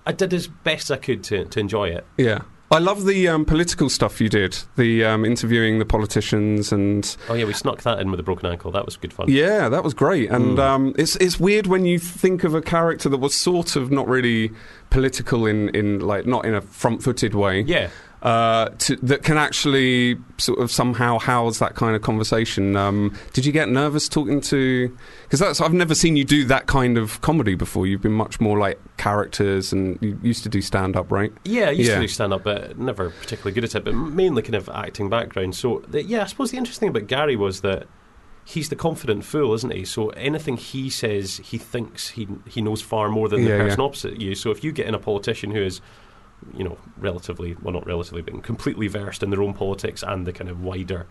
I did as best I could to, to enjoy it. Yeah. I love the um, political stuff you did, the um, interviewing the politicians, and Oh yeah, we snuck that in with a broken ankle. That was good fun. yeah, that was great. And Mm. um, it's it's weird when you think of a character that was sort of not really political in, in like not in a front-footed way, Yeah. Uh, to, that can actually sort of somehow house that kind of conversation. Um, did you get nervous talking to? Because that's I've never seen you do that kind of comedy before. You've been much more like characters, and you used to do stand-up, right? Yeah, I used Yeah. to do stand up, but never particularly good at it, but mainly kind of acting background. So, the, yeah, I suppose the interesting thing about Gary was that he's the confident fool, isn't he? So, anything he says, he thinks he he knows far more than the Yeah, yeah. person opposite you. So, if you get in a politician who is, you know, relatively, well, not relatively, but completely versed in their own politics and the kind of wider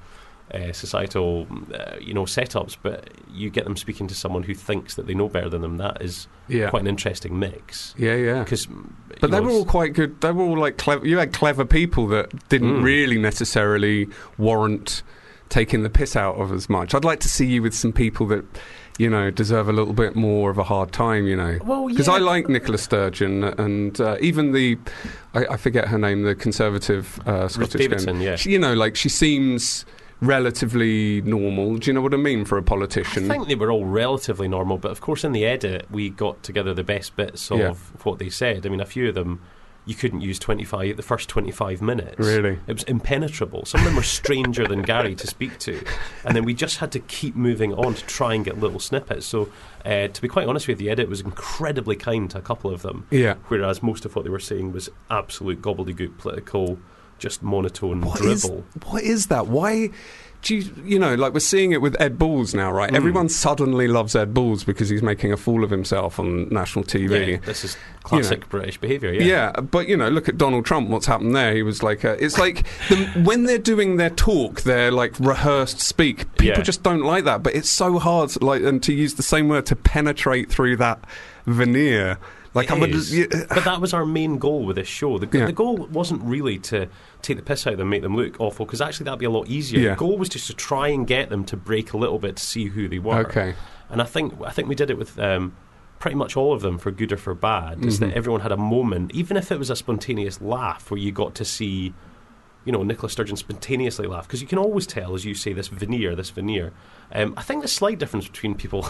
uh, societal, uh, you know, setups, but you get them speaking to someone who thinks that they know better than them, that is Yeah, quite an interesting mix. yeah, yeah. Because, But they were all quite good. They were all like clever. You had clever people that didn't Mm. really necessarily warrant taking the piss out of as much. I'd like to see you with some people that, you know, deserve a little bit more of a hard time. You know, Well, because yeah. I like Nicola Sturgeon and uh, even the, I, I forget her name, the conservative uh, Scottish. girl. Davidson, yeah. She, you know, like she seems relatively normal. Do you know what I mean for a politician? I think they were all relatively normal, but of course, in the edit, we got together the best bits of Yeah. what they said. I mean, a few of them you couldn't use 25 the first 25 minutes. Really? It was impenetrable. Some of them were stranger than Gary to speak to. And then we just had to keep moving on to try and get little snippets. So, uh, to be quite honest with you, the edit was incredibly kind to a couple of them. yeah. Whereas most of what they were saying was absolute gobbledygook, political, just monotone What is dribble. what is that? Why do you you know like we're seeing it with Ed Balls now, right? Mm. Everyone suddenly loves Ed Balls because he's making a fool of himself on national TV. Yeah, this is classic British behaviour. Yeah. Yeah. but you know, look at Donald Trump. What's happened there? He was like, uh, it's like the, when they're doing their talk, their like rehearsed speak. People Yeah. just don't like that. But it's so hard, like, and to use the same word to penetrate through that veneer. Like, It I'm is. yeah, but that was our main goal with this show. The, Yeah. the goal wasn't really to take the piss out of them, make them look awful, because actually that'd be a lot easier. Yeah. The goal was just to try and get them to break a little bit to see who they were. okay. And I think I think we did it with um, pretty much all of them for good or for bad. Is Mhm. that everyone had a moment, even if it was a spontaneous laugh, where you got to see, you know, Nicola Sturgeon spontaneously laugh because you can always tell, as you say, this veneer, this veneer. Um, I think the slight difference between people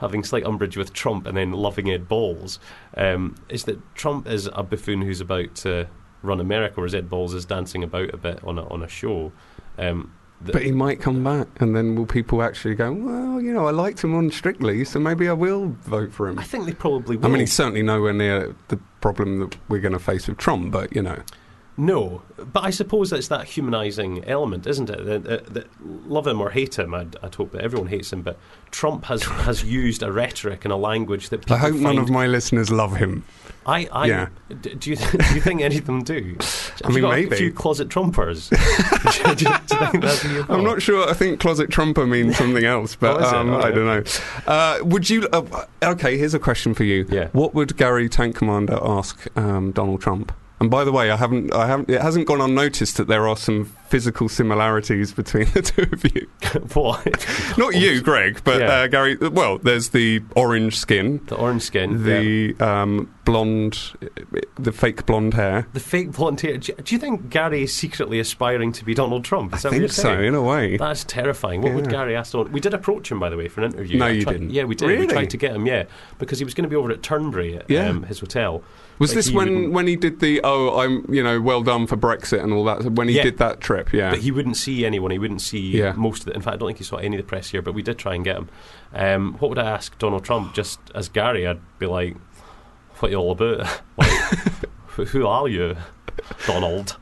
having slight umbrage with Trump and then loving Ed Balls um, is that Trump is a buffoon who's about to run America, whereas Ed Balls is dancing about a bit on a, on a show. Um, But he might come back, and then will people actually go, well, you know, I liked him on Strictly, so maybe I will vote for him? I think they probably will. I mean, he's certainly nowhere near the problem that we're going to face with Trump, but, you know. No, but I suppose it's that humanising element, isn't it? That, that, that love him or hate him, I'd, I'd hope that everyone hates him, but Trump has has used a rhetoric and a language that people I hope none of my listeners love him. I, I, Yeah. do you do you think any of them do? Have I mean, got maybe. a few closet Trumpers. do, you- do you I'm not sure. I think closet Trumper means something else, but Oh, um, Oh, I don't know. Uh, would you? Uh, okay, here's a question for you. Yeah. What would Gary Tank Commander ask um, Donald Trump? And by the way, I haven't, I haven't, it hasn't gone unnoticed that there are some physical similarities between the two of you. what? Not you, Greg, but Yeah. uh, Gary. Well, there's the orange skin, The orange skin, yeah. the um, blonde, the fake blonde hair. the fake blonde hair. Do, you- think Gary is secretly aspiring to be Donald Trump? Is I that you're think so, in a way. That's terrifying. What would Gary ask Donald? We did approach him, by the way, for an interview. No, I you tried- didn't. Yeah, we did. We tried to get him, yeah, because he was going to be over at Turnberry, at Yeah. um, his hotel. Was Like, this he when, when he did the oh I'm you know well done for Brexit and all that when he Yeah. did that trip yeah But he wouldn't see anyone. He wouldn't see Yeah. most of it. In fact, I don't think he saw any of the press here. But we did try and get him. Um, what would I ask Donald Trump? Just as Gary, I'd be like, "What are you all about? like, who, who are you, Donald?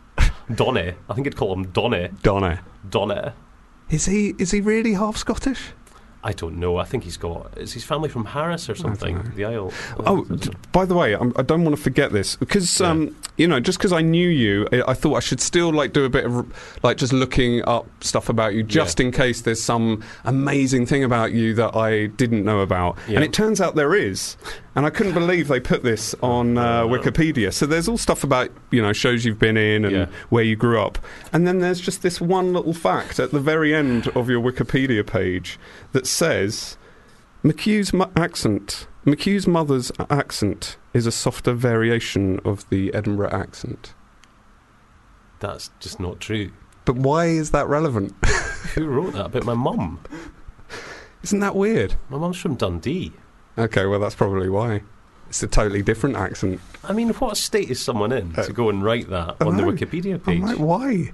Donny? I think he'd call him Donny. Donna Donny. is he is he really half Scottish I don't know. I think he's got. Is his family from Harris or something? The Isle. oh d- by the way I'm, I don't want to forget this because um, you know just because I knew you I, I thought I should still like do a bit of like just looking up stuff about you just in case there's some amazing thing about you that I didn't know about Yeah. and it turns out there is and I couldn't believe they put this on uh, Oh. Wikipedia so there's all stuff about you know shows you've been in and Yeah. where you grew up and then there's just this one little fact at the very end of your Wikipedia page that says McHugh's mu- accent McHugh's mother's accent is a softer variation of the Edinburgh accent That's just not true. but why is that relevant Who wrote that about my mum? isn't that weird My mum's from Dundee. okay well that's probably why it's a totally different accent I mean, what state is someone in Uh, to go and write that I on the know. Wikipedia I'm page? like why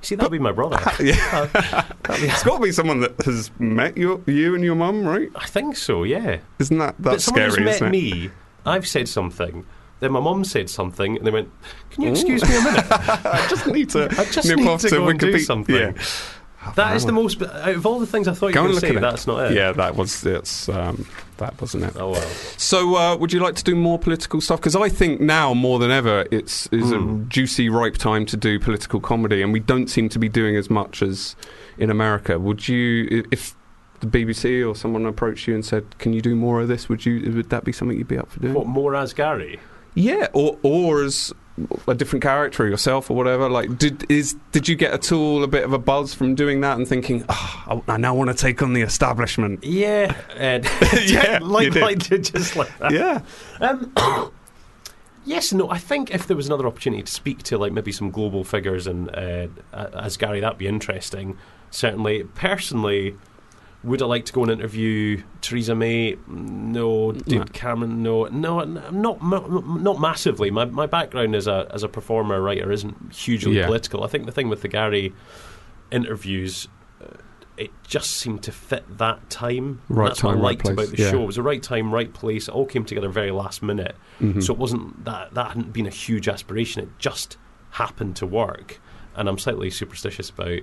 See, that'd be my brother. yeah That'd be- it's got to be someone that has met your, you and your mum right I think so, yeah. isn't that but that's someone scary isn't met me, I've said something, then my mum said something, and they went, Can you excuse me a minute? I just need to I just need off to go and do something. Yeah. That is the most. Out of all the things I thought you Go were and going to say, that's not it. Yeah, that was it's um, that wasn't it. Oh well. So, uh, would you like to do more political stuff? Because I think now more than ever, it's is a Mm. juicy, ripe time to do political comedy, and we don't seem to be doing as much as in America. Would you, if the BBC or someone approached you and said, "Can you do more of this?" Would you? Would that be something you'd be up for doing? What more as Gary? Yeah, or or as a different character or yourself or whatever. Like, did is did you get at all a bit of a buzz from doing that and thinking, oh, I, I now want to take on the establishment? Yeah, Yeah, like, like just like that. Yeah, Um, yes, no. I think if there was another opportunity to speak to like maybe some global figures and uh, as Gary, that'd be interesting. certainly. Personally, would I like to go and interview Theresa May? No. David No. Cameron? No. No, not not massively. My my background as a as a performer writer isn't hugely Yeah. political. I think the thing with the Gary interviews. uh, It just seemed to fit that time. Right That's what time, I right liked place, about the yeah. show. It was the right time, right place. It all came together very last minute. Mhm. So it wasn't that that hadn't been a huge aspiration. It just happened to work, and I'm slightly superstitious about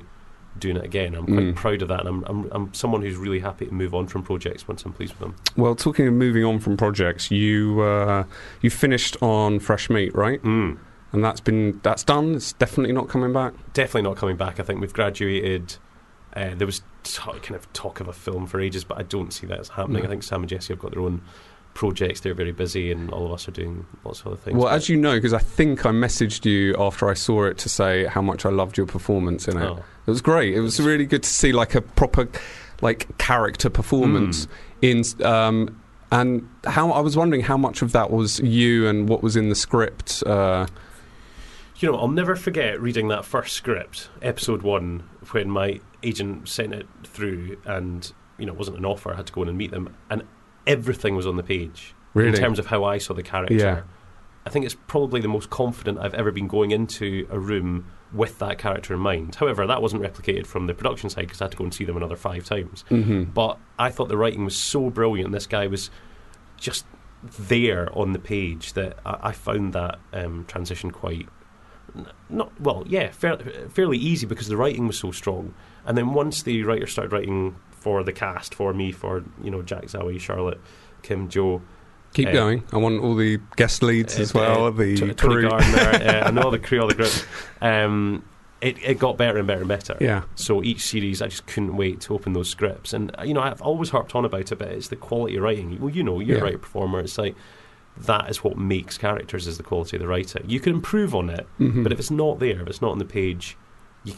doing it again. I'm quite Mm. proud of that, and I'm, I'm I'm someone who's really happy to move on from projects once I'm pleased with them. Well, talking of moving on from projects, you uh, you finished on Fresh Meat, right? Mm. And that's been that's done. It's definitely not coming back. Definitely not coming back. I think we've graduated. Uh, there was t- kind of talk of a film for ages, but I don't see that as happening. No. I think Sam and Jesse have got their own projects. They're very busy, and all of us are doing lots of other things. Well, as you know, because I think I messaged you after I saw it to say how much I loved your performance in it. Oh. It was great. It was really good to see like a proper like character performance in um, and how I was wondering how much of that was you and what was in the script. Uh, You know, I'll never forget reading that first script, episode one, when my agent sent it through, and you know, it wasn't an offer. I had to go in and meet them, and everything was on the page really, in terms of how I saw the character. Yeah. I think it's probably the most confident I've ever been going into a room with that character in mind. However, that wasn't replicated from the production side because I had to go and see them another five times. hmm But I thought the writing was so brilliant. This guy was just there on the page that I, I found that um, transition quite not well, yeah, fair, fairly easy because the writing was so strong. And then once the writer started writing for the cast, for me, for you know Jack Zawe, Charlotte, Kim, Joe, Keep Uh, going. I want all the guest leads uh, as well. uh, the T- crew. Gardner, and all the crew, all the group. Um, it, it got better and better and better. Yeah. So each series, I just couldn't wait to open those scripts. And you know, I've always harped on about it, but it's the quality of writing. Well, you know, you're Yeah. a writer performer. It's like that is what makes characters is the quality of the writing. You can improve on it, Mhm. but if it's not there, if it's not on the page, you,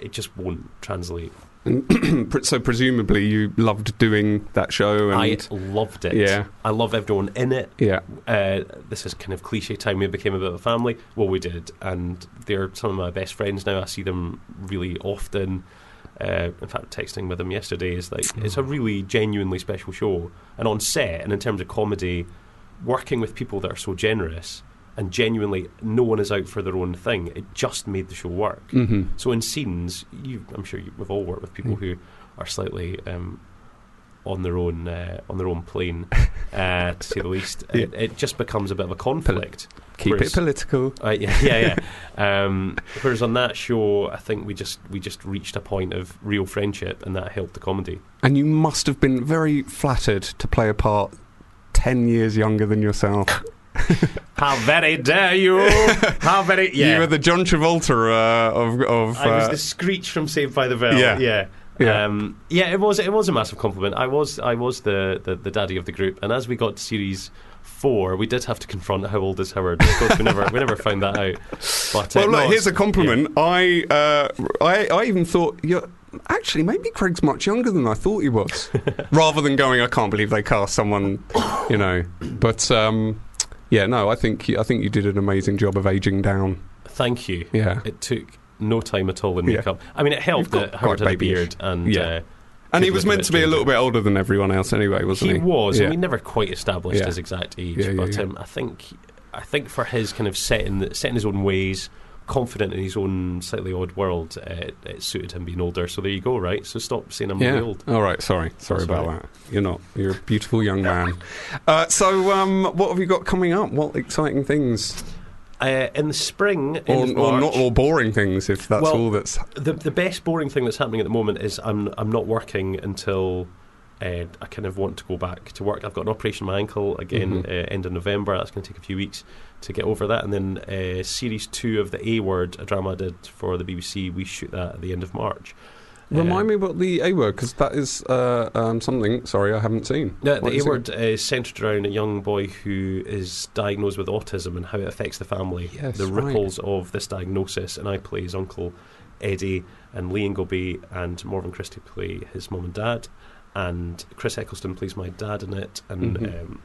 it just won't translate. Pre- so presumably you loved doing that show and I loved it. Yeah. I love everyone in it. yeah. Uh, this is kind of cliche time we became a bit of a family. Well, we did, and they're some of my best friends now. I see them really often. Uh, in fact, texting with them yesterday is like it's a really genuinely special show. And on set, and in terms of comedy, working with people that are so generous and genuinely no one is out for their own thing, it just made the show work. hmm So in scenes, you, I'm sure you, we've all worked with people Mm. who are slightly um, on their own uh, on their own plane, uh, to say the least. Yeah. It, it just becomes a bit of a conflict. Keep Whereas- it political. Uh, yeah, yeah, yeah. um, whereas on that show, I think we just we just reached a point of real friendship, and that helped the comedy. And you must have been very flattered to play a part ten years younger than yourself. How very dare you? How very yeah. You were the John Travolta uh, of of. I was uh, the Screech from Saved by the Bell. Yeah. yeah. Yeah. Um, yeah, it was it was a massive compliment. I was I was the, the, the daddy of the group, and as we got to series four, we did have to confront how old is Howard. Of course, we never we never found that out. But uh, well, no, look, here's a compliment. I, uh, I I even thought you're. Actually, maybe Craig's much younger than I thought he was. Rather than going, I can't believe they cast someone, you know. But um, yeah, no, I think you, I think you did an amazing job of aging down. Thank you. Yeah, It took no time at all in Yeah. makeup. I mean, it helped that Howard had a beard, and Yeah. uh, and he was meant to be a little bit older than everyone else, anyway, wasn't he? He was. Yeah. and we never quite established Yeah. his exact age. Yeah, but. Um, I think, I think for his kind of setting, in, the, set in his own ways, confident in his own slightly odd world, uh, it, it suited him being older. So there you go. Right. So stop saying I'm Yeah. really old. All right. Sorry. Sorry That's about right. that. You're not. You're a beautiful young man. Uh, so, um, what have you got coming up? What exciting things, Uh, in the spring, or, in or not all boring things? If that's Well, all that's. the the best boring thing that's happening at the moment is I'm I'm not working until. Uh, I kind of want to go back to work. I've got an operation on my ankle again, Mhm. uh, end of November. That's going to take a few weeks to get over that. And then uh, series two of the A Word, a drama I did for the BBC, we shoot that at the end of March. Remind Uh, me about the A word because that is uh, um, something. Sorry, I haven't seen. Yeah, What the A word is centred around a young boy who is diagnosed with autism and how it affects the family. Yes, the right. ripples of this diagnosis, and I play his uncle Eddie, and Lee Ingleby and Morven Christie play his mum and dad, and Chris Eccleston plays my dad in it, and Mhm. um,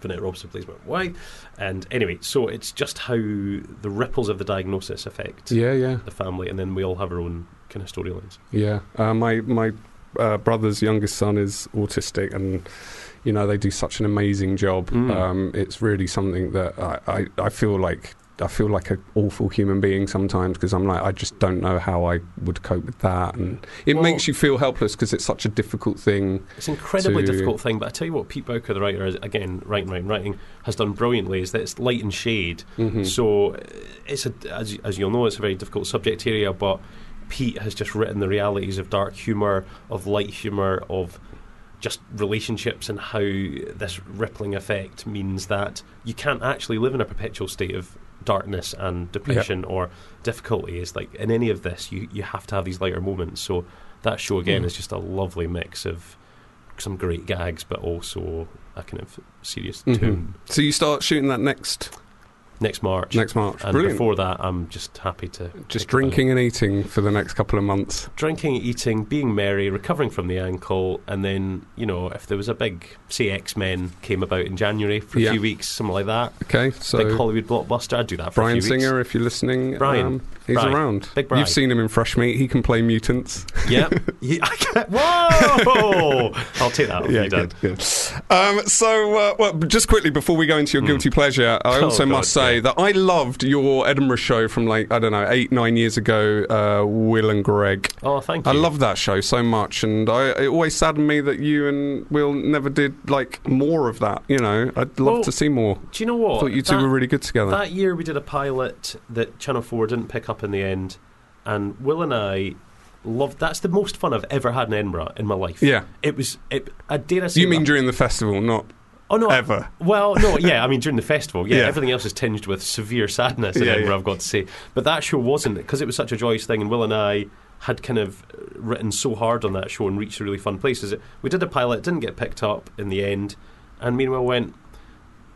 Vinette Robinson plays my wife. And anyway, so it's just how the ripples of the diagnosis affect Yeah, yeah. the family, and then we all have our own kind of storylines. Yeah, uh, my my uh, brother's youngest son is autistic, and you know they do such an amazing job. Mm. Um, it's really something that I, I, I feel like I feel like an awful human being sometimes because I'm like I just don't know how I would cope with that, and it Well- makes you feel helpless because it's such a difficult thing. It's an incredibly to- difficult thing, but I tell you what, Pete Bowker, the writer, is, again, writing, writing, writing, has done brilliantly is that it's light and shade. Mhm. So uh, it's a, as, as you'll know, it's a very difficult subject area, but Pete has just written the realities of dark humour, of light humour, of just relationships and how this rippling effect means that you can't actually live in a perpetual state of darkness and depression or difficulty. Is like in any of this, you, you have to have these lighter moments. So that show again Mm. is just a lovely mix of some great gags, but also a kind of serious Mhm. tune. So you start shooting that next Next March. next March. and Brilliant. before that, I'm just happy to just think about it. drinking and eating for the next couple of months. drinking, eating, being merry, recovering from the ankle, and then you know if there was a big, say, X Men came about in January for a Yeah. few weeks, something like that, Okay, so big Hollywood blockbuster, I'd do that for Brian a few weeks. Singer, if you're listening, Brian. um, he's Brian. around. Big Brian. You've seen him in Fresh Meat. He can play mutants. Yeah, yeah. I can't- Whoa! I'll take that. Yeah, you good, good. Um, so, uh, well, just quickly before we go into your guilty pleasure, I Hmm. Oh, also God, must say that I loved your Edinburgh show from like I don't know eight, nine years ago. Uh, Will and Greg. Oh, thank you. I loved that show so much, and I, it always saddened me that you and Will never did like more of that. You know, I'd love Well, to see more. Do you know what? I thought you two That- were really good together. That year we did a pilot that Channel 4 didn't pick up in the end, and Will and I loved that's the most fun I've ever had in Edinburgh in my life. yeah, It was, it, I dare I say you mean that- during the festival, not oh, no, ever? Well, no, yeah, I mean during the festival, yeah, Yeah. everything else is tinged with severe sadness in Yeah, Edinburgh, yeah. I've got to say. But that show wasn't, because it was such a joyous thing, and Will and I had kind of uh, written so hard on that show and reached a really fun places. It- We did a pilot, didn't get picked up in the end, and meanwhile went,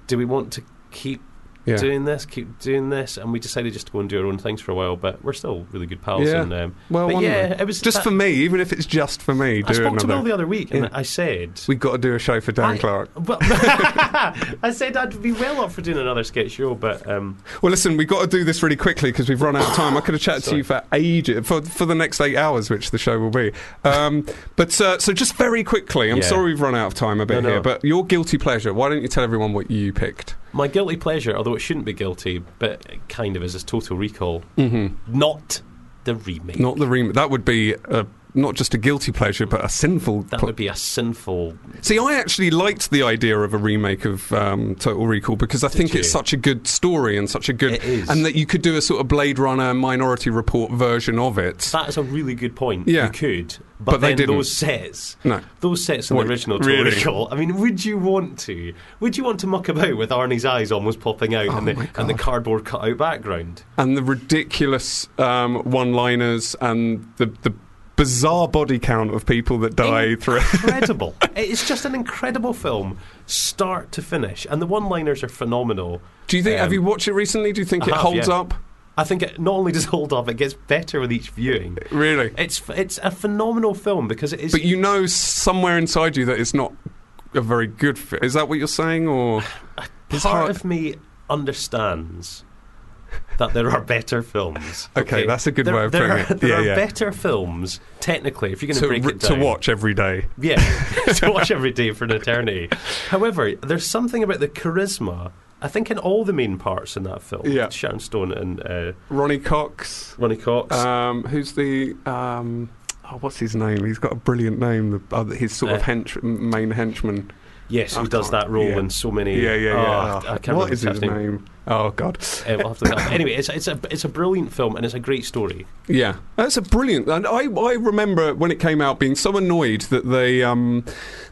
do we want to keep Yeah. doing this, keep doing this, and we decided just to go and do our own things for a while. But we're still really good pals. Yeah. And, um, Well, yeah, it was just that- for me, even if it's just for me. I spoke to Will the other week, and Yeah. I said, we've got to do a show for Dan I- Clark. well, I said I'd be well up for doing another sketch show, but um, Well, listen, we've got to do this really quickly because we've run out of time. I could have chatted to you for ages, for, for the next eight hours, which the show will be. Um, but uh, so just very quickly, I'm Yeah. sorry we've run out of time a bit No, no. here, but your guilty pleasure. Why don't you tell everyone what you picked? My guilty pleasure, although it shouldn't be guilty, but it kind of is, is Total Recall. Mm-hmm. Not the remake. Not the remake. That would be uh not just a guilty pleasure, but a sinful. that pl- would be a sinful. See, I actually liked the idea of a remake of um, Total Recall because I Did think you? it's such a good story and such a good, It is. and that you could do a sort of Blade Runner Minority Report version of it. That is a really good point. Yeah. You could, but, But they didn't. those sets, No. those sets in What, the original Total really? Recall. I mean, would you want to? Would you want to muck about with Arnie's eyes almost popping out Oh and, the, and the cardboard cutout background? and the ridiculous um, one-liners and the the bizarre body count of people that die through. Incredible! it's just an incredible film, start to finish, and the one-liners are phenomenal. Do you think? have Um, you watched it recently? Do you think I it have, holds yeah. up? I think it not only does it hold up, it gets better with each viewing. Really? It's it's a phenomenal film because it is. But you know somewhere inside you that it's not a very good fit. Is that what you're saying, or part of me understands that there are better films. Okay, that's a good there, way of putting are, it. There Yeah, are yeah. better films, technically, if you're going to, break re- it to watch every day? Yeah, to watch every day for an eternity. However, there's something about the charisma. I think in all the main parts in that film, Yeah. Sharon Stone and uh, Ronny Cox. Ronny Cox. Um, who's the um, oh, what's his name? He's got a brilliant name. The, uh, his sort of Uh, hench, main henchman. Yes, I who does that role yeah. in so many? Yeah, yeah, Oh, yeah. I can't what is his name. name? Oh God. Uh, we'll have to look. Anyway, it's, it's a it's a brilliant film and it's a great story. Yeah, that's a brilliant. And I I remember when it came out being so annoyed that they um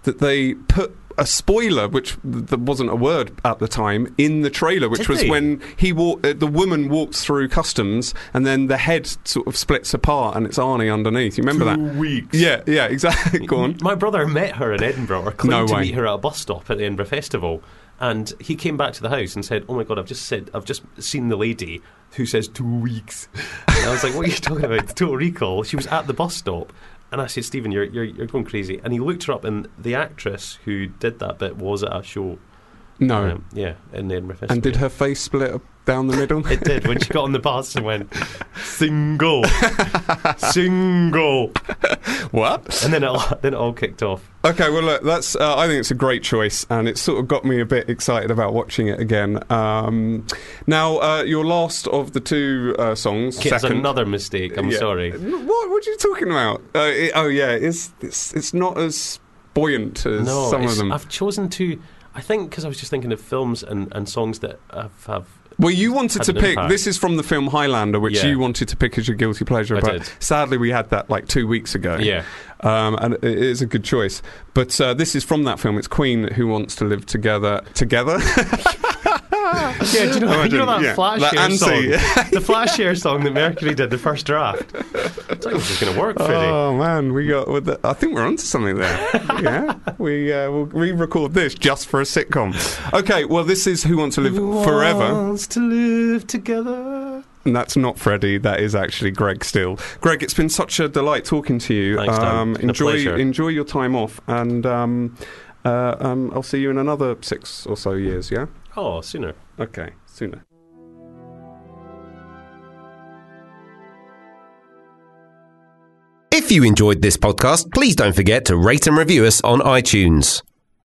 that they put a spoiler, which th- wasn't a word at the time, in the trailer, which Did was they? when he walk, uh, the woman walks through customs, and then the head sort of splits apart, and it's Arnie underneath. You remember that? weeks. Yeah, yeah, exactly. Go on. My brother met her in Edinburgh, or claimed No to way. meet her at a bus stop at the Edinburgh Festival. And he came back to the house and said, "Oh my god, I've just said, I've just seen the lady who says two weeks." And I was like, "What are you talking about? Total Recall." She was at the bus stop, and I said, "Stephen, you're you're, you're going crazy." And he looked her up, and the actress who did that bit was at a show. No. um, yeah, in the Edinburgh Festival. and did her face split down the middle. It did when she got on the bus and went single, single, what? and then it all, then it all kicked off. Okay, well, look, that's. Uh, I think it's a great choice, and it sort of got me a bit excited about watching it again. Um, now, uh, your last of the two uh, songs, It's second. another mistake. I'm Yeah. sorry. What? What are you talking about? Uh, it, oh, yeah, it's, it's it's not as buoyant as No, some of them. I've chosen to. I think because I was just thinking of films and, and songs that have, have Well, you wanted to pick. impact. This is from the film Highlander, which Yeah. you wanted to pick as your guilty pleasure. I but did. sadly, we had that like two weeks ago. yeah. um, and it is a good choice. But uh, this is from that film. It's Queen who wants to live together. Together. Yeah, do you know, you know that Yeah, Flash like Air song? Ansi. the Flash Air song that Mercury did, the first draft. It's like this is going to work, Freddie. Oh man, we got. with the- I think we're onto something there. yeah, we uh, will re-record this just for a sitcom. Okay, well, this is Who Wants to Live Forever, Who Wants to live together. and that's not Freddie. That is actually Greg Still. Greg, it's been such a delight talking to you. Thanks, Dan. um, It's a enjoy enjoy your time off, and um, uh, um, I'll see you in another six or so years. Yeah. Oh, sooner. Okay, sooner. If you enjoyed this podcast, please don't forget to rate and review us on iTunes.